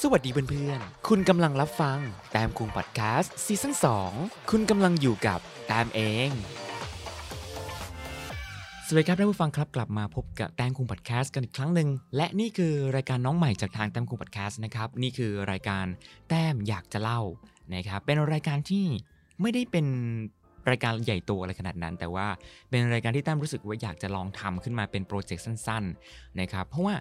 สวัสดีเพื่อนๆ คุณกำลังรับฟัง แต้มคุงพอดแคสต์ซีซั่น2 คุณกำลังอยู่กับแต้มเอง สวัสดีครับท่านผู้ฟังครับกลับมาพบกับแต้มคุงพอดแคสต์กันอีกครั้งหนึ่ง และนี่คือรายการน้องใหม่จากทางแต้มคุงพอดแคสต์นะครับ นี่คือรายการแต้มอยากจะเล่านะครับ เป็นรายการที่ไม่ได้เป็นรายการใหญ่โตอะไรขนาดนั้น แต่ว่าเป็นรายการที่แต้มรู้สึกว่าอยากจะลองทำขึ้นมาเป็นโปรเจกต์สั้น ๆ นะครับ เพราะว่า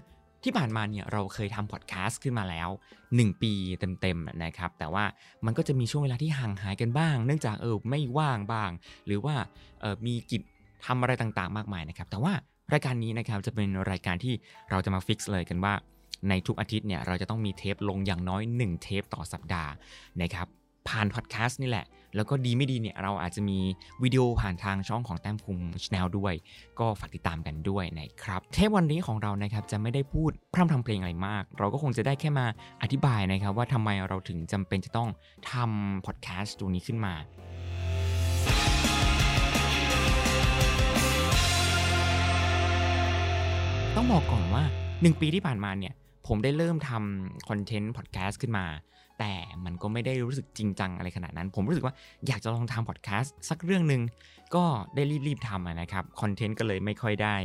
ที่ผ่านมาเนี่ยเราเคยทำพอดแคสต์ขึ้นมาแล้ว 1 ปีเต็มๆนะครับ แต่ว่ามันก็จะมีช่วงเวลาที่ห่างหายกันบ้าง เนื่องจากเออไม่ว่างบ้าง หรือว่าเออมีกิจทำอะไรต่างๆ มากมายนะครับ แต่ว่ารายการนี้นะครับจะเป็นรายการที่เราจะมา fix เลยกันว่า ในทุกอาทิตย์เนี่ยเราจะต้องมีเทปลงอย่างน้อย 1 เทปต่อสัปดาห์นะครับผ่านพอดแคสต์นี่แหละ แล้วก็ดีไม่ดีเนี่ยเราอาจจะมีวิดีโอผ่านทางช่องของแต้มคุง channel ด้วย ก็ฝากติดตามกันด้วยนะครับเทปวันนี้ของเรานะครับจะไม่ได้พูดพร่ำทำเพลงอะไรมาก เราก็คงจะได้แค่มาอธิบายนะครับว่าทำไมเราถึงจำเป็นจะต้องทำพอดแคสต์ตัวนี้ขึ้นมาต้องบอกก่อนว่า 1 ปีที่ผ่านมาเนี่ย ผมได้เริ่มทำคอนเทนต์พอดแคสต์ขึ้นมา แต่มันก็ไม่ได้รู้สึกจริงจังอะไรขนาดนั้น ผมรู้สึกว่าอยากจะลองทำพอดแคสต์สักเรื่องหนึ่งก็ได้รีบๆทำนะครับคอนเทนต์ก็เลยไม่ค่อยได้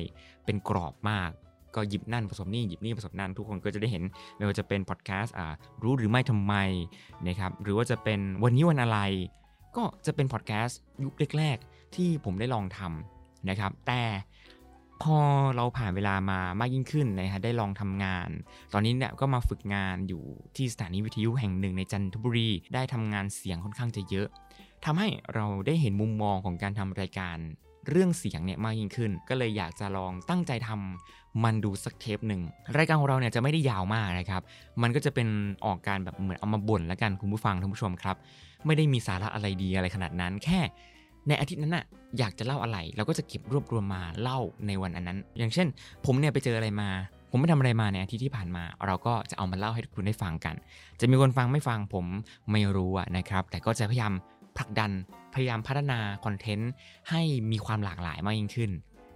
เป็นกรอบมากก็หยิบนั่นผสมนี่หยิบนี่ผสมนั่นทุกคนก็จะได้เห็นไม่ว่าจะเป็นพอดแคสต์รู้หรือไม่ทำไมนะครับหรือว่าจะเป็นวันนี้วันอะไร ก็จะเป็นพอดแคสต์ยุคแรกๆ ที่ผมได้ลองทำนะครับแต่ พอเราผ่านเวลามามากยิ่งขึ้นนะฮะได้ลองทำงาน ตอนนี้เนี่ยก็มาฝึกงานอยู่ที่สถานีวิทยุแห่งหนึ่งในจันทบุรี ได้ทำงานเสียงค่อนข้างจะเยอะทำให้เราได้เห็นมุมมองของการทำรายการเรื่องเสียงเนี่ยมากยิ่งขึ้น ก็เลยอยากจะลองตั้งใจทำมันดูสักเทปหนึ่งรายการของเราเนี่ยจะไม่ได้ยาวมากนะครับ มันก็จะเป็นออกการแบบเหมือนเอามาบ่นแล้วกันคุณผู้ฟังท่านผู้ชมครับ ไม่ได้มีสาระอะไรดีอะไรขนาดนั้น แค่ ในอาทิตย์นั้นน่ะอยากจะเล่าอะไร เราก็จะเก็บรวบรวมมาเล่าในวันอันนั้น อย่างเช่น ผมเนี่ยไปเจออะไรมา ผมไม่ทำอะไรมาในอาทิตย์ที่ผ่านมา เราก็จะเอามาเล่าให้ทุกคนได้ฟังกัน จะมีคนฟังไม่ฟังผมไม่รู้นะครับ แต่ก็จะพยายามผลักดันพยายามพัฒนาคอนเทนต์ให้มีความหลากหลายมากยิ่งขึ้น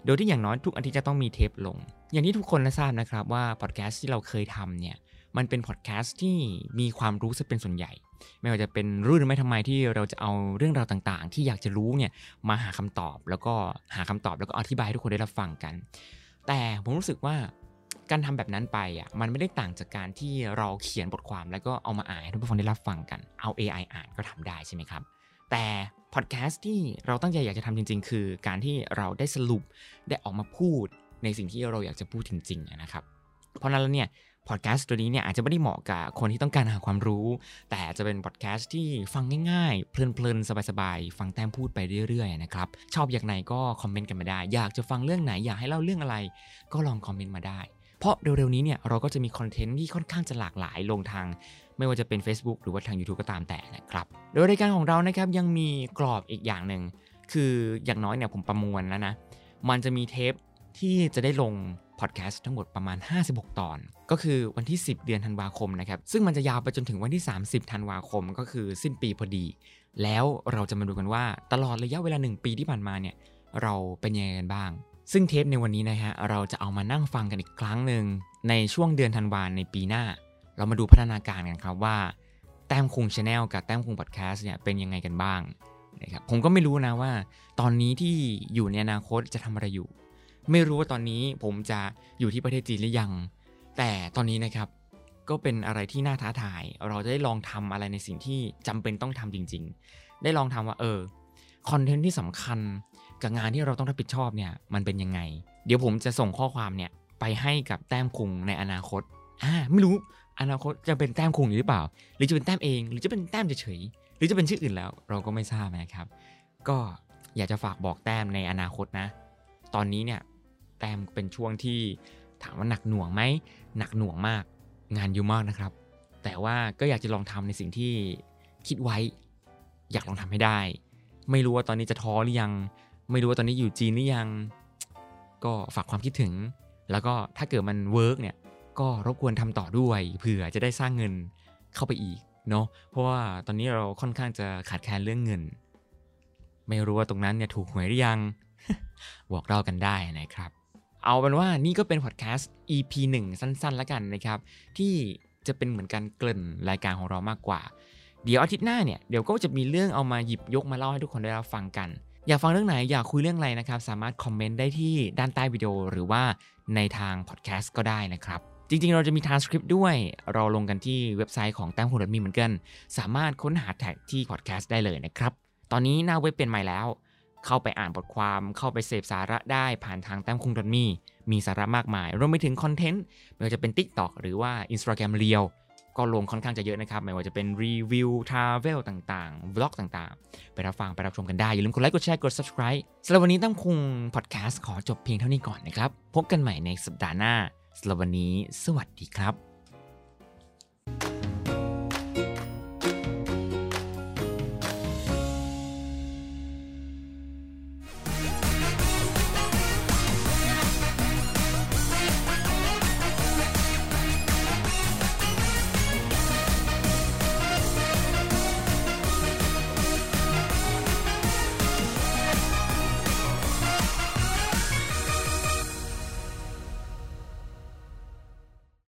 โดยที่อย่างน้อยทุกอาทิตย์จะต้องมีเทปลง อย่างที่ทุกคนทราบนะครับว่าพอดแคสต์ที่เราเคยทำเนี่ย มันเป็นพอดแคสต์ที่มีความรู้ซะเป็นส่วนใหญ่ ไม่ว่าจะเป็นรู้หรือไม่ทำไมที่เราจะเอาเรื่องราวต่างๆ ที่อยากจะรู้เนี่ยมาหาคำตอบ แล้วก็หาคำตอบแล้วก็อธิบายให้ทุกคนได้รับฟังกัน แต่ผมรู้สึกว่าการทำแบบนั้นไปอะมันไม่ได้ต่างจากการที่เราเขียนบทความแล้วก็เอามาอ่านให้ทุกคนได้รับฟังกัน เอา AI อ่านก็ทำได้ใช่ไหมครับ แต่พอดแคสต์ที่เราตั้งใจอยากจะทำจริง ๆ คือ การที่เราได้สรุปได้ออกมาพูดในสิ่งที่เราอยากจะพูดจริงๆนะครับ เพราะนั้นแล้วเนี่ย พอดแคสต์ตัวนี้เนี่ยอาจจะไม่ได้เหมาะกับคนที่ต้องการหาความรู้ แต่จะเป็นพอดแคสต์ที่ฟังง่ายๆ เพลินๆ สบายๆ ฟังแต้มพูดไปเรื่อยๆนะครับ ชอบอย่างไหนก็คอมเมนต์กันมาได้ อยากจะฟังเรื่องไหนอยากให้เล่าเรื่องอะไร ก็ลองคอมเมนต์มาได้ เพราะเร็วๆนี้เนี่ยเราก็จะมีคอนเทนต์ที่ค่อนข้างจะหลากหลายลงทางไม่ว่าจะเป็น Facebook หรือว่าทาง YouTube ก็ตามแต่นะครับ โดยรายการของเรานะครับยังมีกรอบอีกอย่างหนึ่งคืออย่างน้อยเนี่ยผมประมวลแล้วนะ มันจะมีเทปที่จะได้ลง พอดแคสต์ทั้งหมดประมาณ 56 ตอน ก็คือวันที่ 10 เดือนธันวาคมนะครับ ซึ่งมันจะยาวไปจนถึงวันที่ 30 ธันวาคม ก็คือสิ้นปีพอดี แล้วเราจะมาดูกันว่าตลอดระยะเวลา 1 ปีที่ผ่านมาเนี่ยเราเป็นยังไงกันบ้าง ซึ่งเทปในวันนี้นะฮะเราจะเอามานั่งฟังกันอีกครั้งหนึ่งในช่วงเดือนธันวาในปีหน้า เรามาดูพัฒนาการกันครับว่าแต้มคุง channel กับแต้มคุงพอดแคสต์เนี่ยเป็นยังไงกันบ้างนะครับผมก็ไม่รู้นะว่า ตอนนี้ที่อยู่ในอนาคตจะทำอะไรอยู่ ไม่รู้ว่าตอนนี้ผมจะอยู่ที่ประเทศจีนหรือยัง แต่ตอนนี้นะครับก็เป็นอะไรที่น่าท้าทาย เราจะได้ลองทำอะไรในสิ่งที่จำเป็นต้องทำจริง ๆ ได้ลองทำว่าเออคอนเทนต์ที่สำคัญกับงานที่เราต้องรับผิดชอบเนี่ยมันเป็นยังไง เดี๋ยวผมจะส่งข้อความเนี่ยไปให้กับแต้มคุงในอนาคตอ่าไม่รู้อนาคตจะเป็นแต้มคุงหรือเปล่า หรือจะเป็นแต้มเอง หรือจะเป็นแต้มเฉยๆหรือจะเป็นชื่ออื่นแล้ว เราก็ไม่ทราบนะครับ ก็อยากจะฝากบอกแต้มในอนาคตนะ ตอนนี้เนี่ย แต้มเป็นช่วงที่ถามว่าหนักหน่วงไหมหนักหน่วงมากงานเยอะมากนะครับ แต่ว่าก็อยากจะลองทำในสิ่งที่คิดไว้ อยากลองทำให้ได้ ไม่รู้ว่าตอนนี้จะท้อหรือยัง ไม่รู้ว่าตอนนี้อยู่จีนหรือยัง ก็ฝากความคิดถึง แล้วก็ถ้าเกิดมัน work เนี่ยก็รบกวนทำต่อด้วยเผื่อจะได้สร้างเงินเข้าไปอีกเนาะเพราะว่าตอนนี้เราค่อนข้างจะขาดแคลนเรื่องเงิน ไม่รู้ว่าตรงนั้นเนี่ยถูกหวยหรือยัง บอกเล่ากันได้นะครับ เอาเป็นว่านี่ก็เป็นพอดแคสต์ EP 1 สั้นๆ แล้วกันนะครับ ที่จะเป็นเหมือนการเกริ่นรายการของเรามากกว่า เดี๋ยวอาทิตย์หน้าเนี่ยเดี๋ยวก็จะมีเรื่องเอามาหยิบยกมาเล่าให้ทุกคนได้รับฟังกัน อยากฟังเรื่องไหนอยากคุยเรื่องอะไรนะครับ สามารถคอมเมนต์ได้ที่ด้านใต้วิดีโอหรือว่าในทางพอดแคสต์ก็ได้นะครับจริงๆ เราจะมีทรานสคริปต์ด้วย เราลงกันที่เว็บไซต์ของแต้มคุณรถมีเหมือนกัน สามารถค้นหาแท็กที่พอดแคสต์ได้เลยนะครับ ตอนนี้หน้าเว็บเป็นใหม่แล้ว เข้าไปอ่านบทความเข้าไปเสพสาระได้ผ่านทางแต้มคุงดอทมีมีสาระมากมาย รวมไปถึงคอนเทนต์ไม่ว่าจะเป็น TikTok หรือว่า Instagram r e e l ก็ลงค่อนข้างจะเยอะนะครับ ไม่ว่าจะเป็นรีวิวทราเวลต่างๆวล็อกต่างๆ ไปรับฟัง ไปรับชมกันได้ อย่าลืมกดไลค์ กดแชร์ กด subscribe สำหรับวันนี้ตั้มคุงพอดแคสต์ขอจบเพียงเท่านี้ก่อนนะครับ พบกันใหม่ในสัปดาห์หน้าสำหรับวันนี้ สวัสดีครับ